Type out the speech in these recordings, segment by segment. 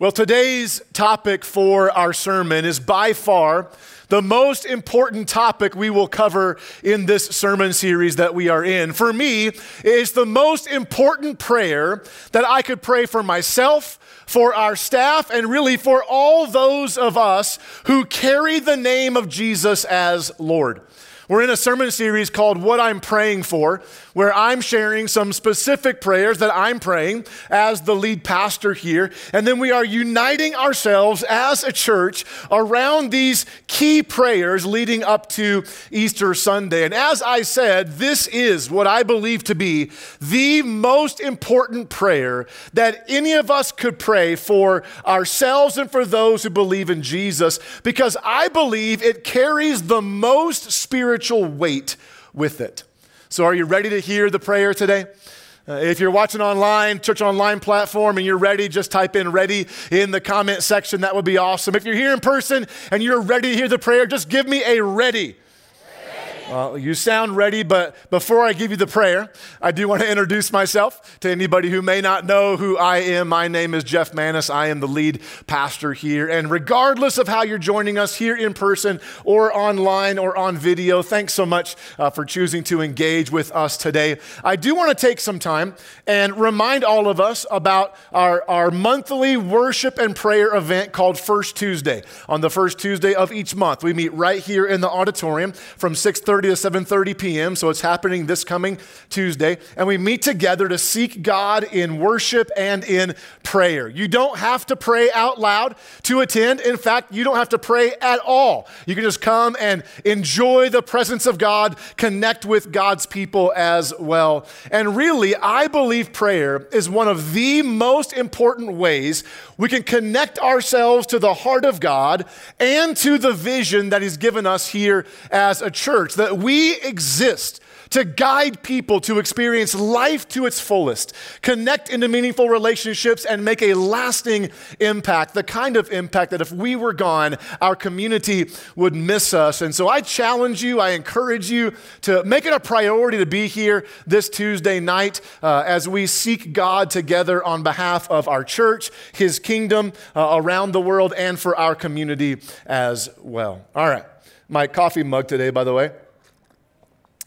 Well, today's topic for our sermon is by far the most important topic we will cover in this sermon series that we are in. For me, it's the most important prayer that I could pray for myself, for our staff, and really for all those of us who carry the name of Jesus as Lord. We're in a sermon series called What I'm Praying For, where I'm sharing some specific prayers that I'm praying as the lead pastor here. And then we are uniting ourselves as a church around these key prayers leading up to Easter Sunday. And as I said, this is what I believe to be the most important prayer that any of us could pray for ourselves and for those who believe in Jesus, because I believe it carries the most spiritual spiritual weight with it. So, are you ready to hear the prayer today? Uh, if you're watching online, church online platform, and you're ready, just type in ready in the comment section. That would be awesome. If you're here in person and you're ready to hear the prayer, just give me a ready. Well, you sound ready, but before I give you the prayer, I do want to introduce myself to anybody who may not know who I am. My name is Jeff Manis. I am the lead pastor here. And regardless of how you're joining us here in person or online or on video, thanks so much uh, for choosing to engage with us today. I do want to take some time and remind all of us about our, our monthly worship and prayer event called First Tuesday. On the first Tuesday of each month, we meet right here in the auditorium from 6:30 to 7:30 p.m. So it's happening this coming Tuesday, and we meet together to seek God in worship and in prayer. You don't have to pray out loud to attend. In fact, you don't have to pray at all. You can just come and enjoy the presence of God, connect with God's people as well. And really, I believe prayer is one of the most important ways we can connect ourselves to the heart of God and to the vision that He's given us here as a church that we exist to guide people to experience life to its fullest, connect into meaningful relationships, and make a lasting impact. The kind of impact that if we were gone, our community would miss us. And so I challenge you, I encourage you to make it a priority to be here this Tuesday night uh, as we seek God together on behalf of our church, His kingdom uh, around the world, and for our community as well. All right. My coffee mug today, by the way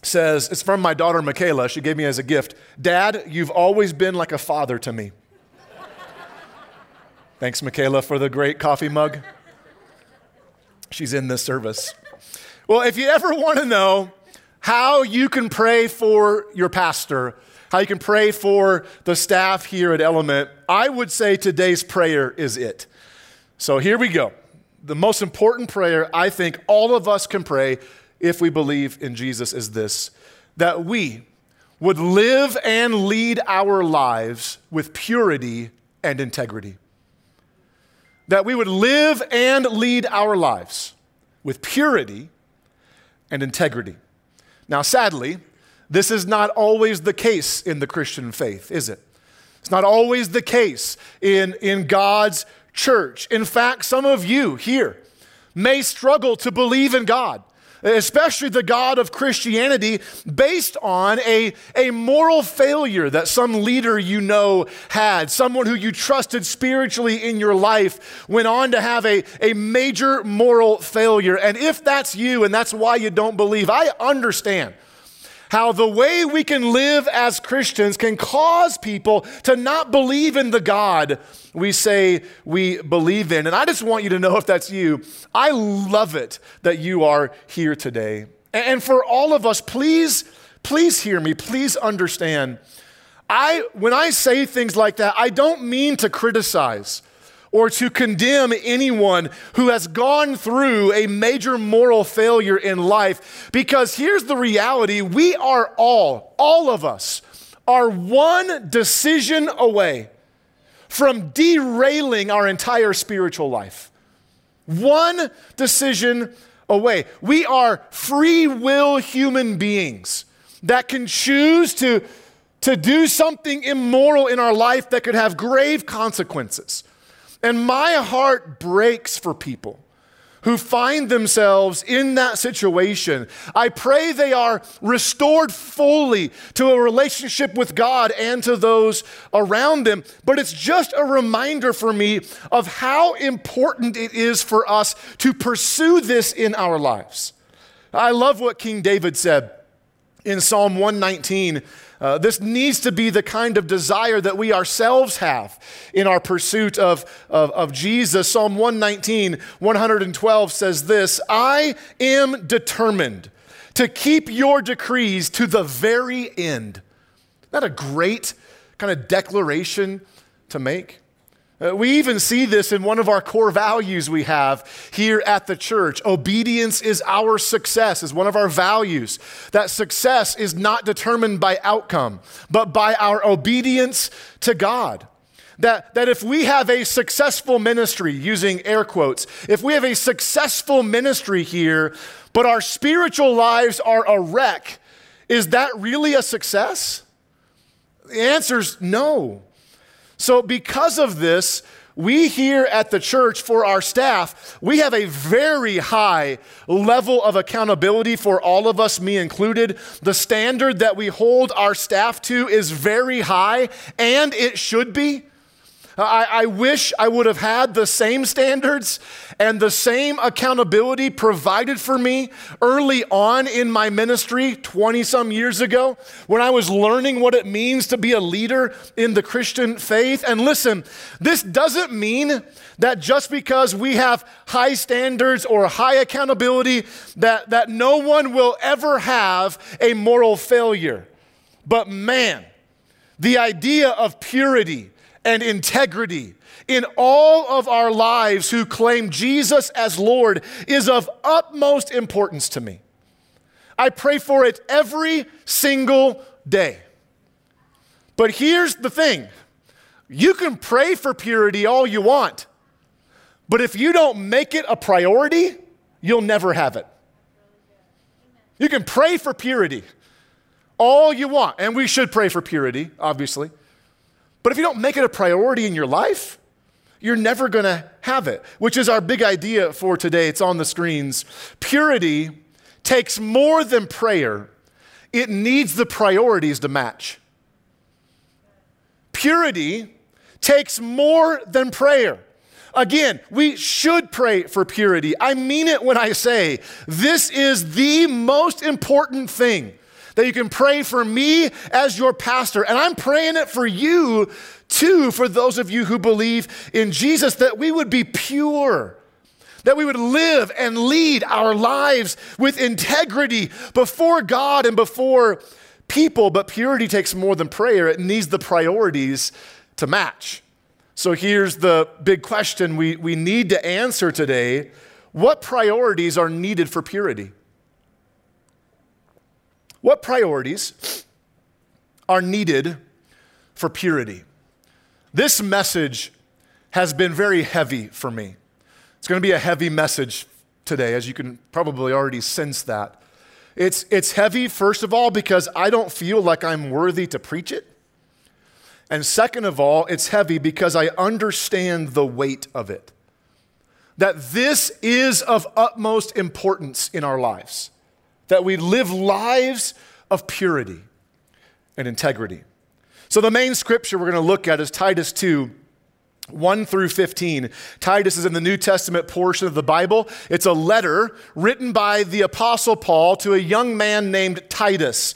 says, It's from my daughter Michaela. She gave me as a gift. Dad, you've always been like a father to me. Thanks, Michaela, for the great coffee mug. She's in this service. Well, if you ever want to know how you can pray for your pastor, how you can pray for the staff here at Element, I would say today's prayer is it. So here we go. The most important prayer I think all of us can pray if we believe in Jesus is this that we would live and lead our lives with purity and integrity. That we would live and lead our lives with purity and integrity. Now, sadly, this is not always the case in the Christian faith, is it? It's not always the case in, in God's church. In fact, some of you here may struggle to believe in God especially the God of Christianity, based on a, a moral failure that some leader you know had, someone who you trusted spiritually in your life went on to have a, a major moral failure. And if that's you and that's why you don't believe, I understand how the way we can live as Christians can cause people to not believe in the God we say we believe in. And I just want you to know if that's you, I love it that you are here today. And for all of us, please, please hear me, please understand. I, when I say things like that, I don't mean to criticize or to condemn anyone who has gone through a major moral failure in life. Because here's the reality we are all, all of us, are one decision away from derailing our entire spiritual life. One decision away. We are free will human beings that can choose to, to do something immoral in our life that could have grave consequences. And my heart breaks for people who find themselves in that situation. I pray they are restored fully to a relationship with God and to those around them. But it's just a reminder for me of how important it is for us to pursue this in our lives. I love what King David said in Psalm 119. Uh, this needs to be the kind of desire that we ourselves have in our pursuit of, of, of, Jesus. Psalm 119, 112 says this I am determined to keep your decrees to the very end. Isn't that a great kind of declaration to make? Uh, we even see this in one of our core values we have here at the church. Obedience is our success, is one of our values. That success is not determined by outcome, but by our obedience to God. That, that if we have a successful ministry, using air quotes, if we have a successful ministry here, but our spiritual lives are a wreck, is that really a success? The answer is no. So, because of this, we here at the church for our staff, we have a very high level of accountability for all of us, me included. The standard that we hold our staff to is very high, and it should be. I, I, wish I would have had the same standards and the same accountability provided for me early on in my ministry 20 some years ago when I was learning what it means to be a leader in the Christian faith. And listen, this doesn't mean that just because we have high standards or high accountability, that, that no one will ever have a moral failure. But man, the idea of purity, and integrity in all of our lives who claim Jesus as Lord is of utmost importance to me. I pray for it every single day. But here's the thing you can pray for purity all you want, but if you don't make it a priority, you'll never have it. You can pray for purity all you want, and we should pray for purity, obviously. But if you don't make it a priority in your life, you're never going to have it, which is our big idea for today. It's on the screens. Purity takes more than prayer, it needs the priorities to match. Purity takes more than prayer. Again, we should pray for purity. I mean it when I say this is the most important thing that you can pray for me as your pastor. And I'm praying it for you too, for those of you who believe in Jesus, that we would be pure that we would live and lead our lives with integrity before God and before people. But purity takes more than prayer, it needs the priorities to match. So here's the big question we, we need to answer today What priorities are needed for purity? What priorities are needed for purity? This message has been very heavy for me. It's going to be a heavy message today, as you can probably already sense that. It's, it's heavy, first of all, because I don't feel like I'm worthy to preach it. And second of all, it's heavy because I understand the weight of it. That this is of utmost importance in our lives that we live lives of purity and integrity. So, the main scripture we're going to look at is Titus 2. 1 through 15. Titus is in the New Testament portion of the Bible. It's a letter written by the Apostle Paul to a young man named Titus.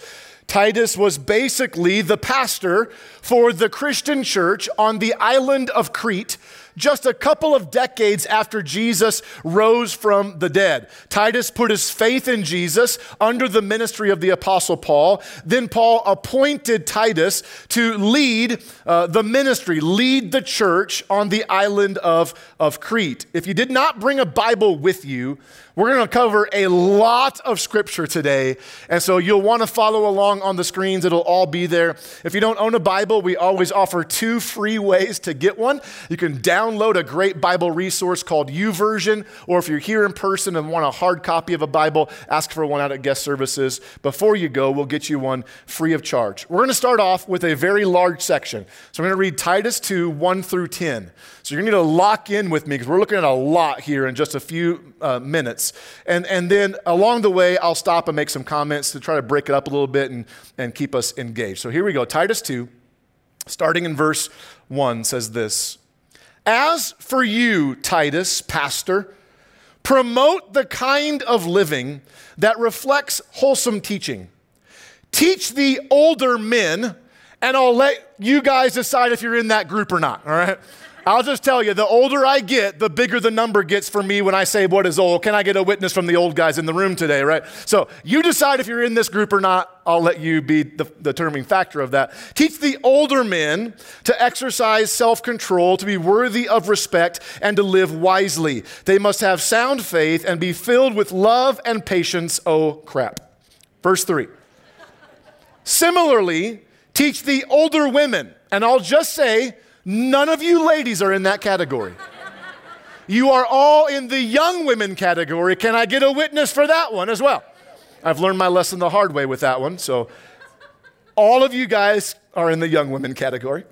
Titus was basically the pastor for the Christian church on the island of Crete just a couple of decades after Jesus rose from the dead. Titus put his faith in Jesus under the ministry of the Apostle Paul. Then Paul appointed Titus to lead uh, the ministry, lead the church on the island of, of Crete. If you did not bring a Bible with you, we're going to cover a lot of scripture today. And so you'll want to follow along on the screens. It'll all be there. If you don't own a Bible, we always offer two free ways to get one. You can download download a great Bible resource called YouVersion, or if you're here in person and want a hard copy of a Bible, ask for one out at guest services. Before you go, we'll get you one free of charge. We're going to start off with a very large section. So I'm going to read Titus 2 1 through 10. So you're going to need to lock in with me because we're looking at a lot here in just a few uh, minutes. And, and then along the way, I'll stop and make some comments to try to break it up a little bit and, and keep us engaged. So here we go Titus 2, starting in verse 1 says this As for you, Titus, pastor, promote the kind of living that reflects wholesome teaching. Teach the older men, and I'll let you guys decide if you're in that group or not, all right? I'll just tell you, the older I get, the bigger the number gets for me when I say what is old. Can I get a witness from the old guys in the room today, right? So you decide if you're in this group or not. I'll let you be the determining factor of that. Teach the older men to exercise self control, to be worthy of respect, and to live wisely. They must have sound faith and be filled with love and patience. Oh, crap. Verse 3. Similarly, teach the older women, and I'll just say, None of you ladies are in that category. You are all in the young women category. Can I get a witness for that one as well? I've learned my lesson the hard way with that one. So, all of you guys are in the young women category.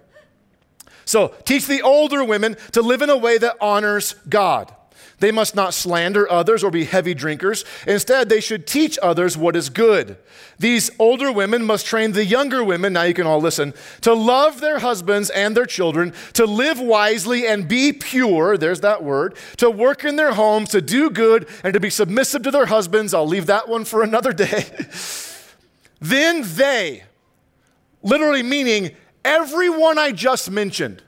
So, teach the older women to live in a way that honors God. They must not slander others or be heavy drinkers. Instead, they should teach others what is good. These older women must train the younger women, now you can all listen, to love their husbands and their children, to live wisely and be pure, there's that word, to work in their homes, to do good, and to be submissive to their husbands. I'll leave that one for another day. then they, literally meaning everyone I just mentioned,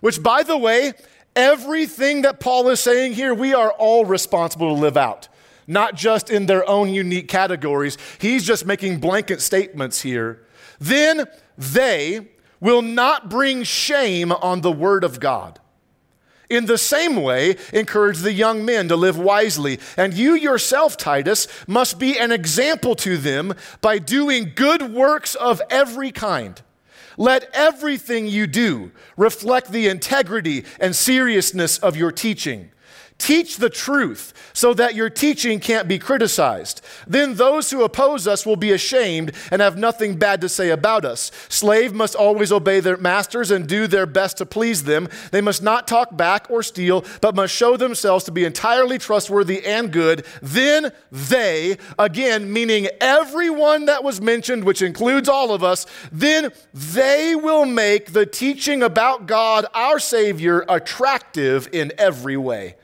which by the way, Everything that Paul is saying here, we are all responsible to live out, not just in their own unique categories. He's just making blanket statements here. Then they will not bring shame on the word of God. In the same way, encourage the young men to live wisely. And you yourself, Titus, must be an example to them by doing good works of every kind let everything you do reflect the integrity and seriousness of your teaching. Teach the truth so that your teaching can't be criticized. Then those who oppose us will be ashamed and have nothing bad to say about us. Slave must always obey their masters and do their best to please them. They must not talk back or steal, but must show themselves to be entirely trustworthy and good. Then they, again, meaning everyone that was mentioned, which includes all of us, then they will make the teaching about God, our Savior, attractive in every way.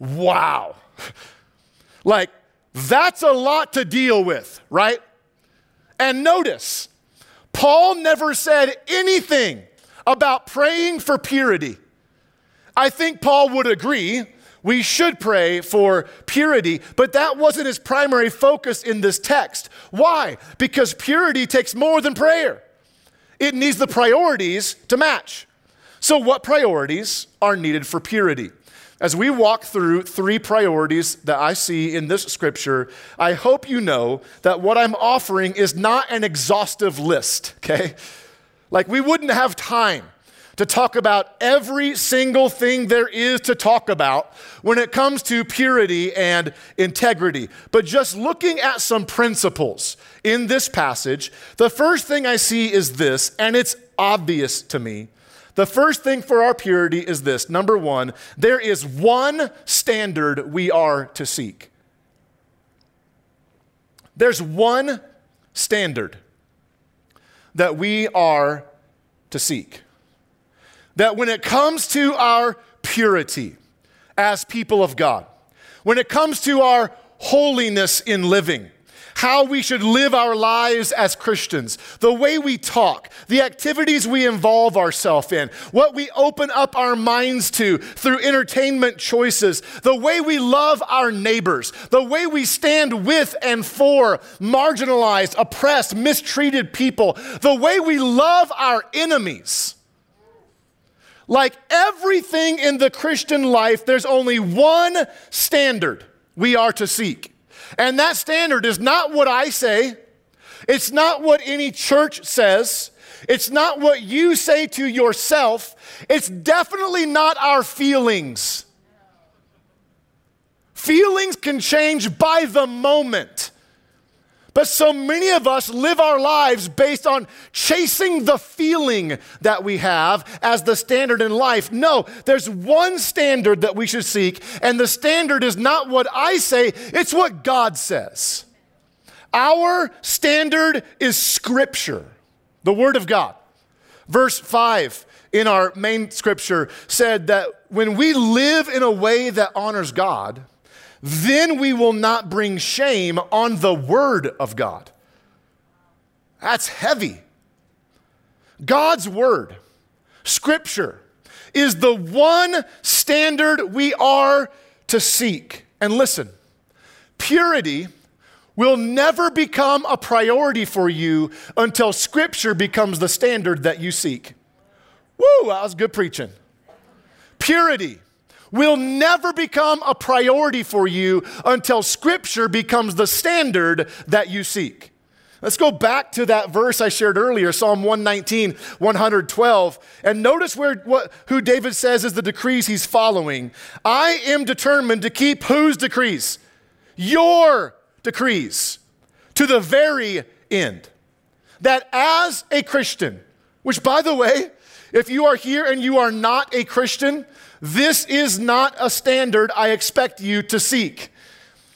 Wow. Like, that's a lot to deal with, right? And notice, Paul never said anything about praying for purity. I think Paul would agree we should pray for purity, but that wasn't his primary focus in this text. Why? Because purity takes more than prayer, it needs the priorities to match. So, what priorities are needed for purity? As we walk through three priorities that I see in this scripture, I hope you know that what I'm offering is not an exhaustive list, okay? Like, we wouldn't have time to talk about every single thing there is to talk about when it comes to purity and integrity. But just looking at some principles in this passage, the first thing I see is this, and it's obvious to me the first thing for our purity is this number one, there is one standard we are to seek. There's one standard that we are to seek. That when it comes to our purity as people of God, when it comes to our holiness in living, how we should live our lives as Christians, the way we talk, the activities we involve ourselves in, what we open up our minds to through entertainment choices, the way we love our neighbors, the way we stand with and for marginalized, oppressed, mistreated people, the way we love our enemies. Like everything in the Christian life, there's only one standard we are to seek. And that standard is not what I say, It's not what any church says. It's not what you say to yourself. It's definitely not our feelings. Feelings can change by the moment. But so many of us live our lives based on chasing the feeling that we have as the standard in life. No, there's one standard that we should seek, and the standard is not what I say, it's what God says. Our standard is Scripture, the Word of God. Verse 5 in our main scripture said that when we live in a way that honors God, then we will not bring shame on the word of God. That's heavy. God's word, scripture, is the one standard we are to seek. And listen, purity will never become a priority for you until scripture becomes the standard that you seek. Woo, that was good preaching. Purity will never become a priority for you until Scripture becomes the standard that you seek. Let's go back to that verse I shared earlier, Psalm 119, 112, and notice where what, who David says is the decrees he's following. I am determined to keep whose decrees? Your decrees to the very end. That as a Christian, which by the way, if you are here and you are not a Christian, this is not a standard I expect you to seek.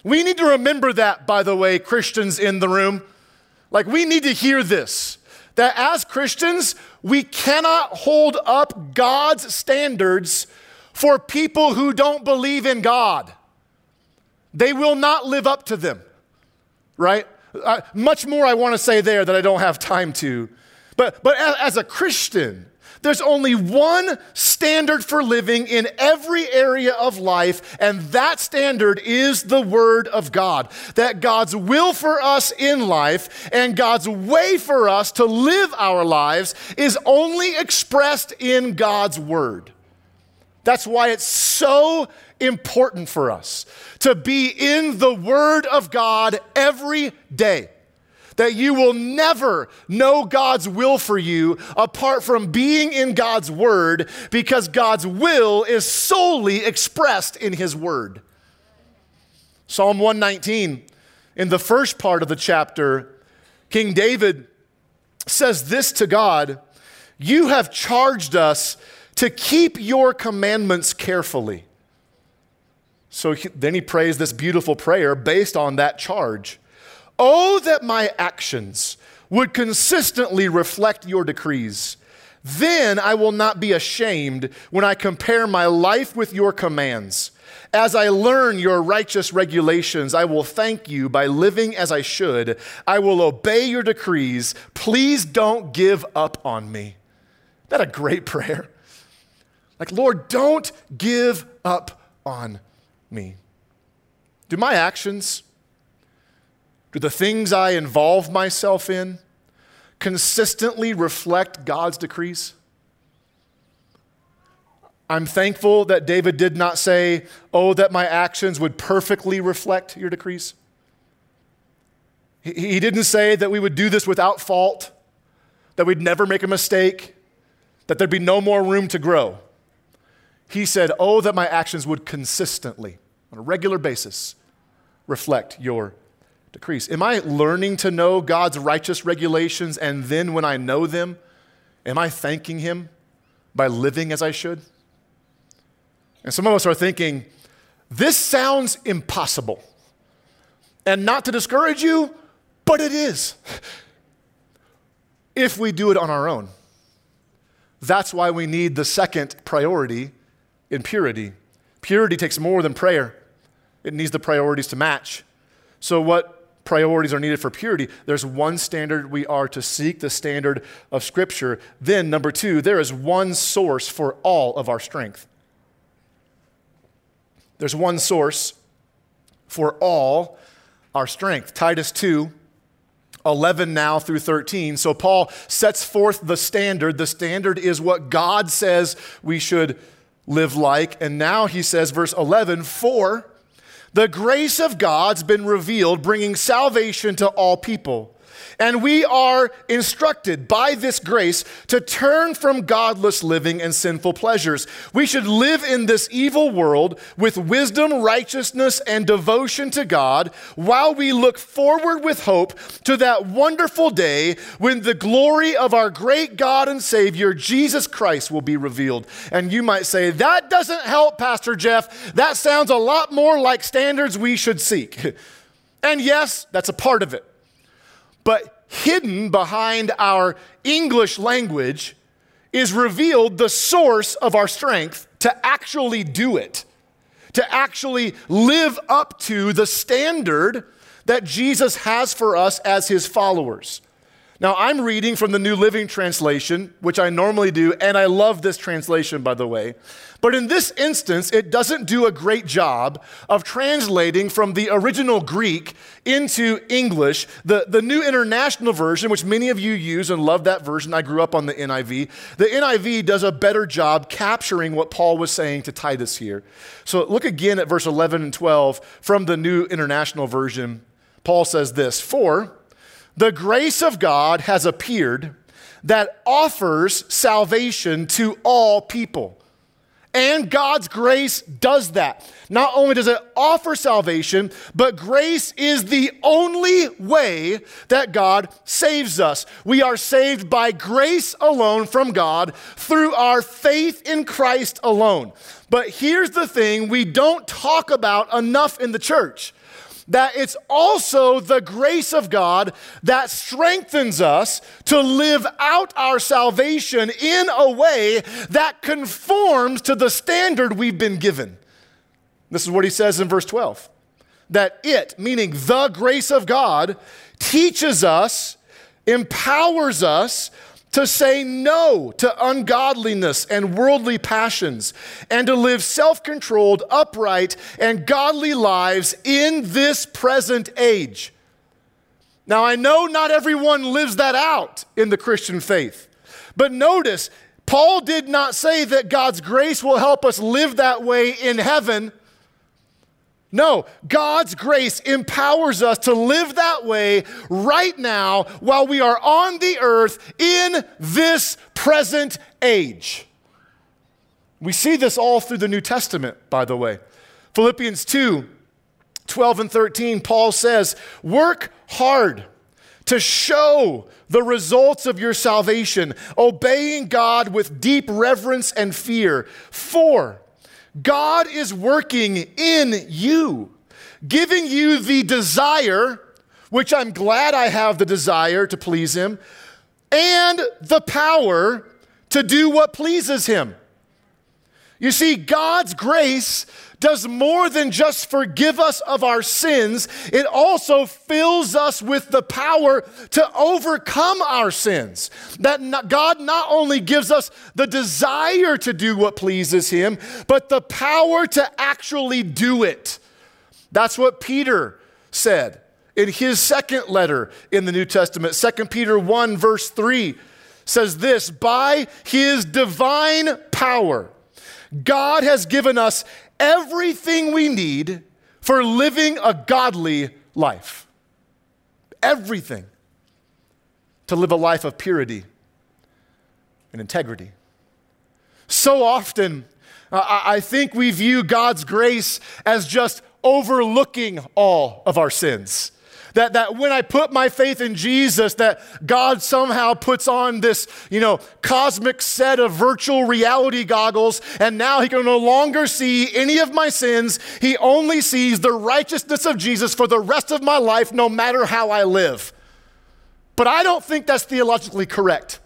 We need to remember that, by the way, Christians in the room. Like, we need to hear this that as Christians, we cannot hold up God's standards for people who don't believe in God. They will not live up to them, right? Uh, much more I want to say there that I don't have time to. But, but as, as a Christian, there's only one standard for living in every area of life, and that standard is the Word of God. That God's will for us in life and God's way for us to live our lives is only expressed in God's Word. That's why it's so important for us to be in the Word of God every day that you will never know God's will for you apart from being in God's Word because God's will is solely expressed in His Word. Psalm 119, in the first part of the chapter, King David says this to God You have charged us to keep your commandments carefully. So he, then he prays this beautiful prayer based on that charge. Oh, that my actions would consistently reflect your decrees. Then I will not be ashamed when I compare my life with your commands. As I learn your righteous regulations, I will thank you by living as I should. I will obey your decrees. Please don't give up on me. That a great prayer? Like, Lord, don't give up on me. Do my actions do the things I involve myself in consistently reflect God's decrees? I'm thankful that David did not say, Oh, that my actions would perfectly reflect your decrees. He didn't say that we would do this without fault, that we'd never make a mistake, that there'd be no more room to grow. He said, Oh, that my actions would consistently, on a regular basis, reflect your decrease? Am I learning to know God's righteous regulations and then when I know them, am I thanking Him by living as I should? And some of us are thinking, this sounds impossible. And not to discourage you, but it is. if we do it on our own. That's why we need the second priority in purity. Purity takes more than prayer, it needs the priorities to match. So, what priorities are needed for purity, there's one standard we are to seek, the standard of Scripture. Then, number two, there is one source for all of our strength. There's one source for all our strength. Titus 2. 11 now through 13. So Paul sets forth the standard. The standard is what God says we should live like. And now he says, verse 11, for the grace of God's been revealed, bringing salvation to all people, And we are instructed by this grace to turn from godless living and sinful pleasures. We should live in this evil world with wisdom, righteousness, and devotion to God while we look forward with hope to that wonderful day when the glory of our great God and Savior, Jesus Christ, will be revealed. And you might say, That doesn't help, Pastor Jeff. That sounds a lot more like standards we should seek. And yes, that's a part of it. But hidden behind our English language is revealed the source of our strength to actually do it, to actually live up to the standard that Jesus has for us as his followers. Now, I'm reading from the New Living Translation, which I normally do, and I love this translation, by the way. But in this instance, it doesn't do a great job of translating from the original Greek into English. The, the New International Version, which many of you use and love that version, I grew up on the NIV. The NIV does a better job capturing what Paul was saying to Titus here. So look again at verse 11 and 12 from the New International Version. Paul says this For, the grace of God has appeared that offers salvation to all people. And God's grace does that. Not only does it offer salvation, but grace is the only way that God saves us. We are saved by grace alone from God through our faith in Christ alone. But here's the thing we don't talk about enough in the church that it's also the grace of God that strengthens us to live out our salvation in a way that conforms to the standard we've been given. This is what he says in verse 12 that it, meaning the grace of God, teaches us, empowers us to say no to ungodliness and worldly passions, and to live self controlled, upright, and godly lives in this present age. Now, I know not everyone lives that out in the Christian faith, but notice, Paul did not say that God's grace will help us live that way in heaven. No, God's grace empowers us to live that way right now while we are on the earth in this present age. We see this all through the New Testament, by the way. Philippians 2 12 and 13, Paul says, Work hard to show the results of your salvation, obeying God with deep reverence and fear. For God is working in you, giving you the desire, which I'm glad I have the desire to please Him, and the power to do what pleases Him. You see, God's grace does more than just forgive us of our sins, it also fills us with the power to overcome our sins. That God not only gives us the desire to do what pleases Him, but the power to actually do it. That's what Peter said in his second letter in the New Testament. 2 Peter 1, verse 3 says this By His divine power, God has given us everything we need for living a godly life. Everything to live a life of purity and integrity. So often, I think we view God's grace as just overlooking all of our sins. That, that when I put my faith in Jesus, that God somehow puts on this, you know, cosmic set of virtual reality goggles, and now he can no longer see any of my sins. He only sees the righteousness of Jesus for the rest of my life, no matter how I live. But I don't think that's theologically correct.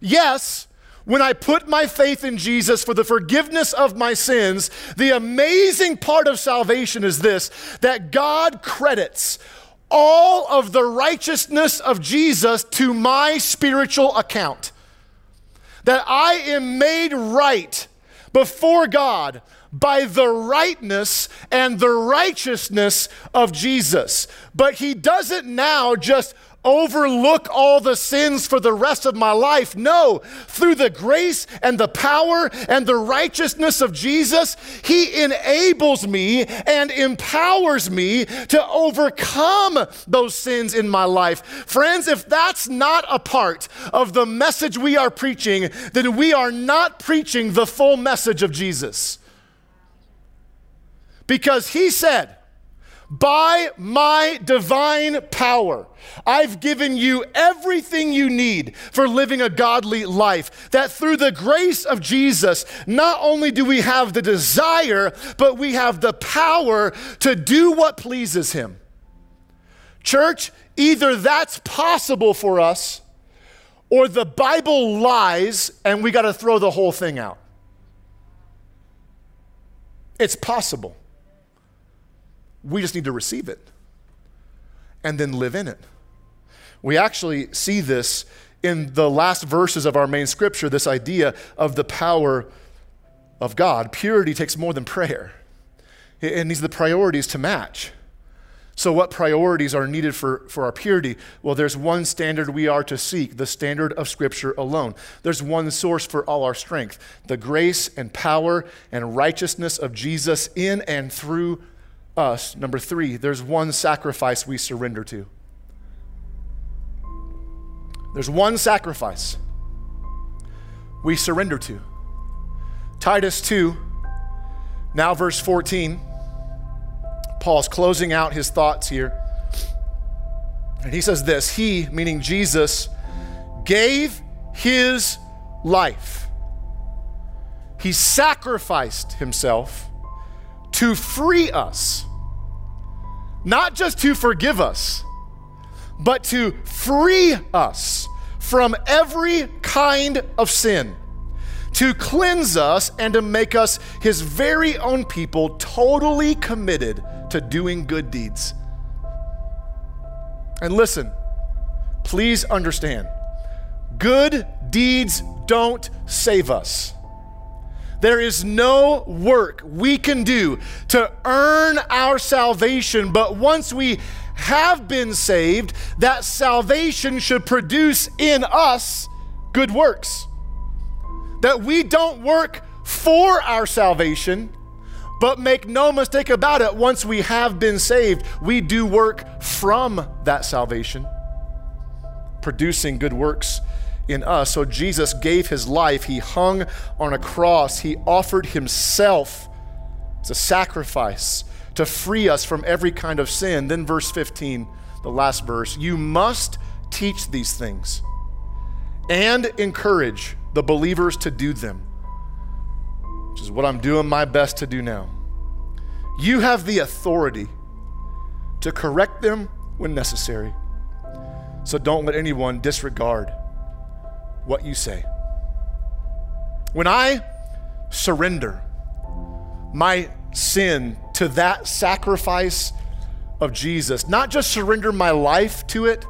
Yes, when I put my faith in Jesus for the forgiveness of my sins, the amazing part of salvation is this that God credits all of the righteousness of Jesus to my spiritual account. That I am made right before God by the rightness and the righteousness of Jesus. But he doesn't now just overlook all the sins for the rest of my life. No, through the grace and the power and the righteousness of Jesus, He enables me and empowers me to overcome those sins in my life. Friends, if that's not a part of the message we are preaching, then we are not preaching the full message of Jesus. Because He said, by my divine power, I've given you everything you need for living a godly life. That through the grace of Jesus, not only do we have the desire, but we have the power to do what pleases Him. Church, either that's possible for us or the Bible lies and we got to throw the whole thing out. It's possible. We just need to receive it and then live in it. We actually see this in the last verses of our main scripture this idea of the power of God. Purity takes more than prayer, it needs the priorities to match. So, what priorities are needed for, for our purity? Well, there's one standard we are to seek, the standard of Scripture alone. There's one source for all our strength the grace and power and righteousness of Jesus in and through us. Number three, there's one sacrifice we surrender to. There's one sacrifice we surrender to. Titus 2, now verse 14. Paul's closing out his thoughts here. And he says this He, meaning Jesus, gave his life. He sacrificed himself to free us not just to forgive us, but to free us from every kind of sin, to cleanse us and to make us his very own people, totally committed to doing good deeds. And listen, please understand good deeds don't save us. There is no work we can do to earn our salvation, but once we have been saved, that salvation should produce in us good works. That we don't work for our salvation, but make no mistake about it, once we have been saved, we do work from that salvation, producing good works in us. So Jesus gave his life. He hung on a cross. He offered himself as a sacrifice to free us from every kind of sin. Then, verse 15, the last verse you must teach these things and encourage the believers to do them, which is what I'm doing my best to do now. You have the authority to correct them when necessary. So don't let anyone disregard what you say. When I surrender my sin to that sacrifice of Jesus, not just surrender my life to it,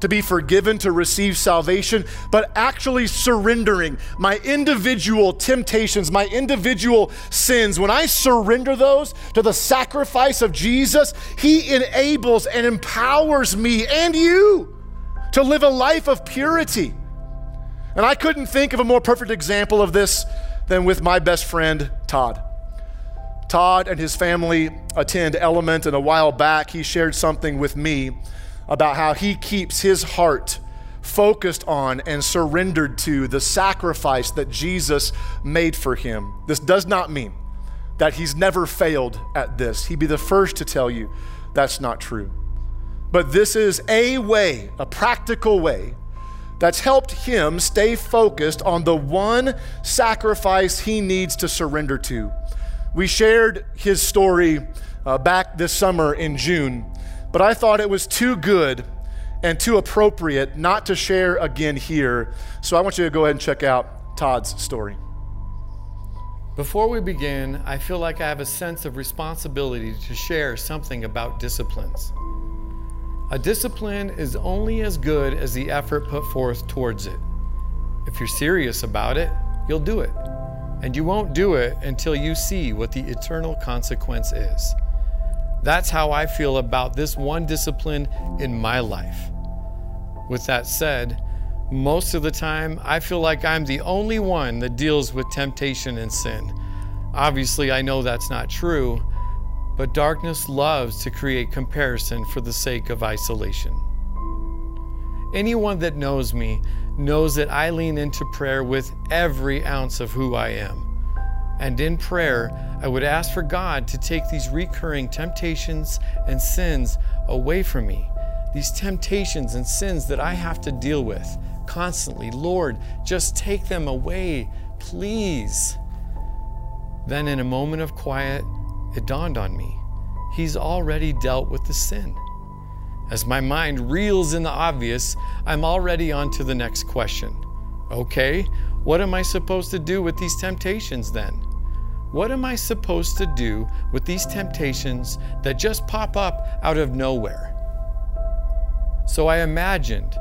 to be forgiven, to receive salvation, but actually surrendering my individual temptations, my individual sins. When I surrender those to the sacrifice of Jesus, He enables and empowers me and you to live a life of purity. And I couldn't think of a more perfect example of this than with my best friend, Todd. Todd and his family attend Element, and a while back he shared something with me about how he keeps his heart focused on and surrendered to the sacrifice that Jesus made for him. This does not mean that he's never failed at this. He'd be the first to tell you that's not true. But this is a way, a practical way that's helped him stay focused on the one sacrifice he needs to surrender to. We shared his story uh, back this summer in June, but I thought it was too good and too appropriate not to share again here. So I want you to go ahead and check out Todd's story. Before we begin, I feel like I have a sense of responsibility to share something about disciplines. A discipline is only as good as the effort put forth towards it. If you're serious about it, you'll do it. And you won't do it until you see what the eternal consequence is. That's how I feel about this one discipline in my life. With that said, most of the time, I feel like I'm the only one that deals with temptation and sin. Obviously, I know that's not true, but darkness loves to create comparison for the sake of isolation. Anyone that knows me knows that I lean into prayer with every ounce of who I am. And in prayer, I would ask for God to take these recurring temptations and sins away from me. These temptations and sins that I have to deal with constantly. Lord, just take them away, please. Then, in a moment of quiet, it dawned on me He's already dealt with the sin. As my mind reels in the obvious, I'm already on to the next question. Okay, what am I supposed to do with these temptations then? What am I supposed to do with these temptations that just pop up out of nowhere? So I imagined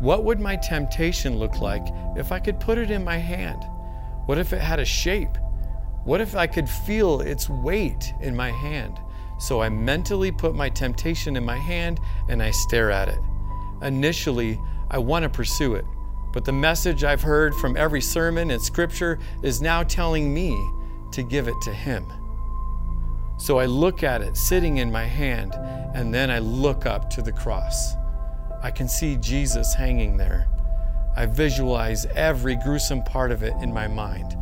what would my temptation look like if I could put it in my hand? What if it had a shape? What if I could feel its weight in my hand? So I mentally put my temptation in my hand and I stare at it. Initially, I want to pursue it, but the message I've heard from every sermon and scripture is now telling me to give it to Him. So I look at it sitting in my hand and then I look up to the cross. I can see Jesus hanging there. I visualize every gruesome part of it in my mind.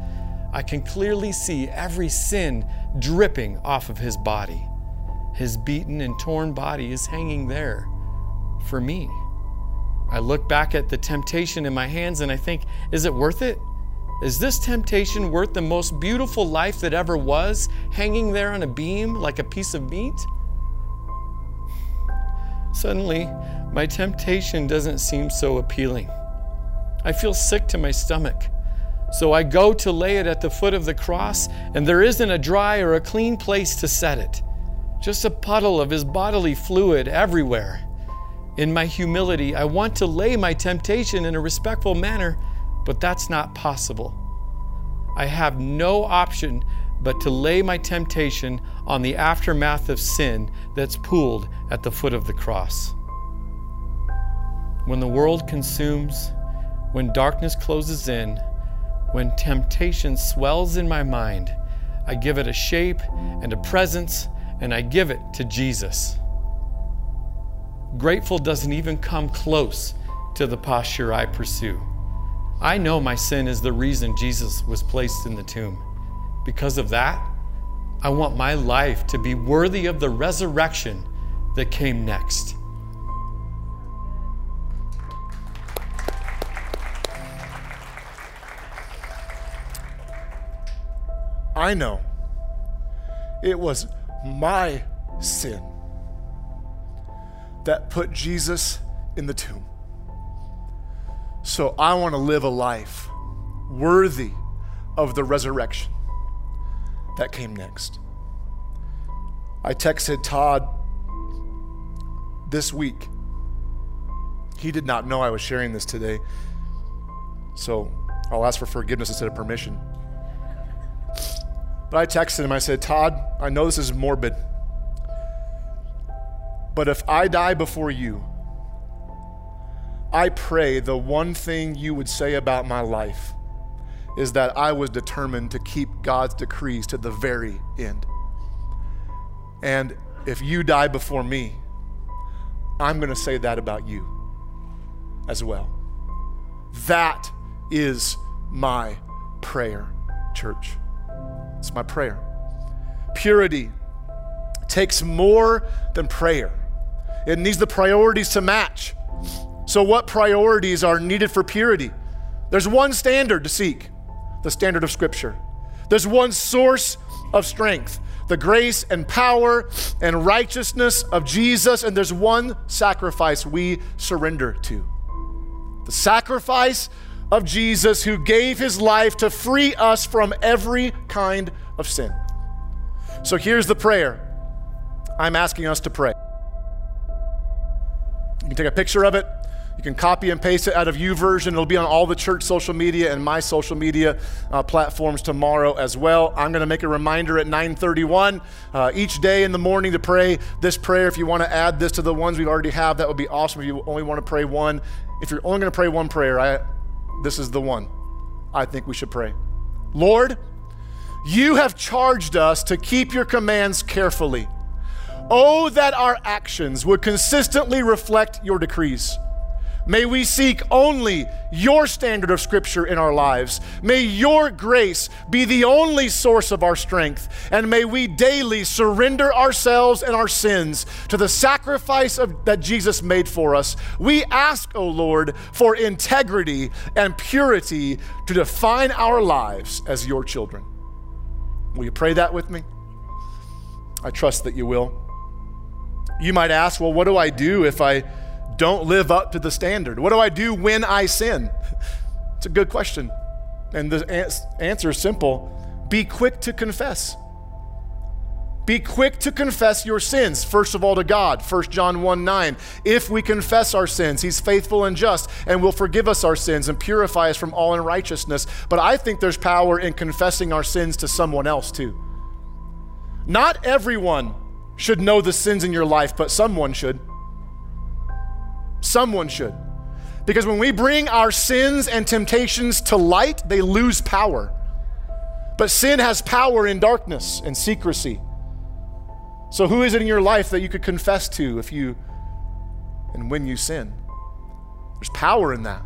I can clearly see every sin dripping off of his body. His beaten and torn body is hanging there for me. I look back at the temptation in my hands and I think, is it worth it? Is this temptation worth the most beautiful life that ever was, hanging there on a beam like a piece of meat? Suddenly, my temptation doesn't seem so appealing. I feel sick to my stomach. So I go to lay it at the foot of the cross, and there isn't a dry or a clean place to set it. Just a puddle of his bodily fluid everywhere. In my humility, I want to lay my temptation in a respectful manner, but that's not possible. I have no option but to lay my temptation on the aftermath of sin that's pooled at the foot of the cross. When the world consumes, when darkness closes in, when temptation swells in my mind, I give it a shape and a presence, and I give it to Jesus. Grateful doesn't even come close to the posture I pursue. I know my sin is the reason Jesus was placed in the tomb. Because of that, I want my life to be worthy of the resurrection that came next. I know it was my sin that put Jesus in the tomb. So I want to live a life worthy of the resurrection that came next. I texted Todd this week. He did not know I was sharing this today. So I'll ask for forgiveness instead of permission. But I texted him, I said, Todd, I know this is morbid, but if I die before you, I pray the one thing you would say about my life is that I was determined to keep God's decrees to the very end. And if you die before me, I'm going to say that about you as well. That is my prayer, church. It's my prayer. Purity takes more than prayer, it needs the priorities to match. So, what priorities are needed for purity? There's one standard to seek the standard of Scripture. There's one source of strength the grace and power and righteousness of Jesus, and there's one sacrifice we surrender to the sacrifice of Jesus who gave his life to free us from every kind of sin. So here's the prayer I'm asking us to pray. You can take a picture of it, You can copy and paste it out of YouVersion. It'll be on all the church social media and my social media uh, platforms tomorrow as well. I'm going to make a reminder at 9:31 uh, each day in the morning to pray this prayer. If you want to add this to the ones we already have, that would be awesome. If you only want to pray one, if you're only going to pray one prayer, I, this is the one I think we should pray. Lord, you have charged us to keep your commands carefully. Oh, that our actions would consistently reflect your decrees. May we seek only your standard of Scripture in our lives. May your grace be the only source of our strength. And may we daily surrender ourselves and our sins to the sacrifice of, that Jesus made for us. We ask, O oh Lord, for integrity and purity to define our lives as your children. Will you pray that with me? I trust that you will. You might ask, well, what do I do if I don't live up to the standard? What do I do when I sin? It's a good question. And the answer is simple be quick to confess. Be quick to confess your sins, first of all to God, 1 John 1 9. If we confess our sins, He's faithful and just and will forgive us our sins and purify us from all unrighteousness. But I think there's power in confessing our sins to someone else too. Not everyone should know the sins in your life, but someone should. Someone should. Because when we bring our sins and temptations to light, they lose power. But sin has power in darkness and secrecy. So, who is it in your life that you could confess to if you and when you sin? There's power in that.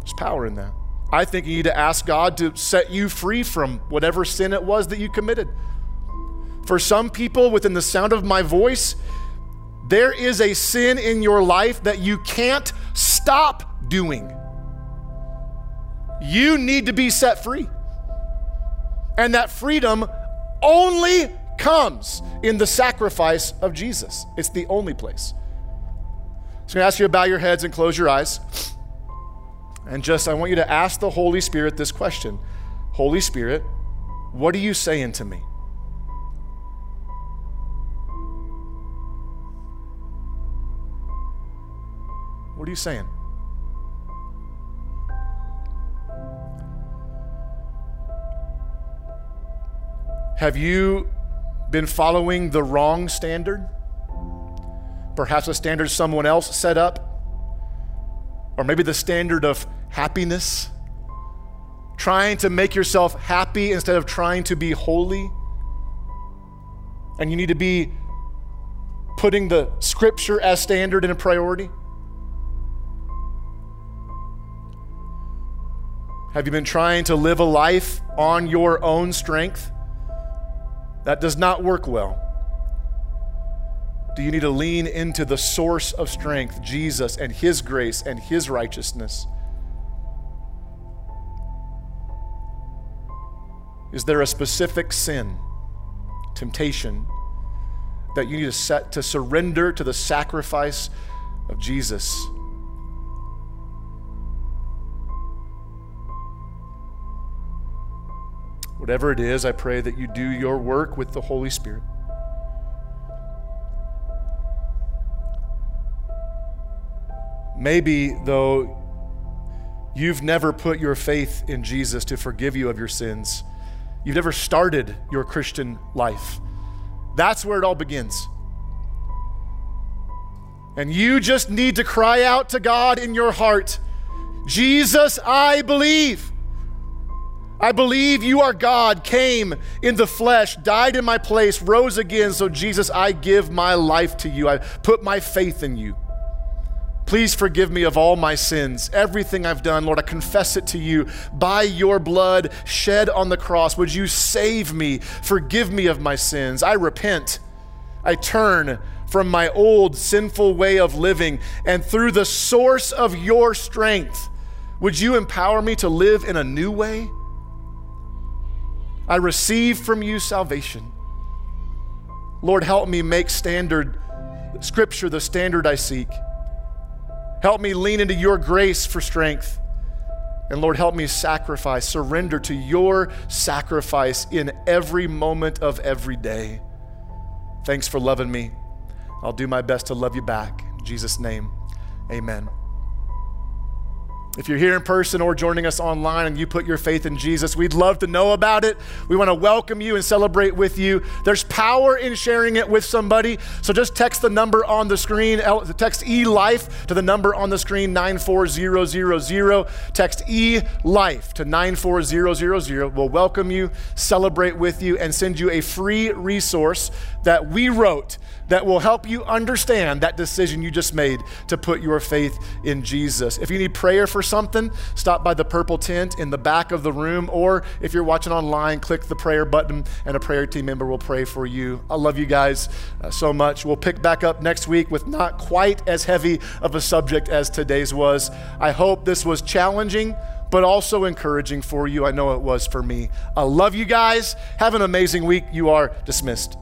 There's power in that. I think you need to ask God to set you free from whatever sin it was that you committed. For some people within the sound of my voice, there is a sin in your life that you can't stop doing. You need to be set free. And that freedom only comes in the sacrifice of Jesus. It's the only place. So I'm going to ask you to bow your heads and close your eyes. And just, I want you to ask the Holy Spirit this question Holy Spirit, what are you saying to me? You saying? Have you been following the wrong standard? Perhaps a standard someone else set up? Or maybe the standard of happiness? Trying to make yourself happy instead of trying to be holy? And you need to be putting the scripture as standard and a priority? Have you been trying to live a life on your own strength? That does not work well. Do you need to lean into the source of strength, Jesus and His grace and His righteousness? Is there a specific sin, temptation, that you need to set to surrender to the sacrifice of Jesus? Whatever it is, I pray that you do your work with the Holy Spirit. Maybe, though, you've never put your faith in Jesus to forgive you of your sins. You've never started your Christian life. That's where it all begins. And you just need to cry out to God in your heart Jesus, I believe. I believe you are God, came in the flesh, died in my place, rose again. So, Jesus, I give my life to you. I put my faith in you. Please forgive me of all my sins, everything I've done. Lord, I confess it to you. By your blood shed on the cross, would you save me? Forgive me of my sins. I repent. I turn from my old sinful way of living, and through the source of your strength, would you empower me to live in a new way? I receive from you salvation. Lord, help me make standard scripture the standard I seek. Help me lean into your grace for strength. And Lord, help me sacrifice, surrender to your sacrifice in every moment of every day. Thanks for loving me. I'll do my best to love you back. In Jesus' name, amen. If you're here in person or joining us online and you put your faith in Jesus, we'd love to know about it. We want to welcome you and celebrate with you. There's power in sharing it with somebody. So just text the number on the screen, text E Life to the number on the screen 94000. Text E Life to 94000. We'll welcome you, celebrate with you, and send you a free resource that we wrote that will help you understand that decision you just made to put your faith in Jesus. If you need prayer for something, stop by the purple tent in the back of the room, or if you're watching online, click the prayer button and a prayer team member will pray for you. I love you guys uh, so much. We'll pick back up next week with not quite as heavy of a subject as today's was. I hope this was challenging but also encouraging for you. I know it was for me. I love you guys. Have an amazing week. You are dismissed.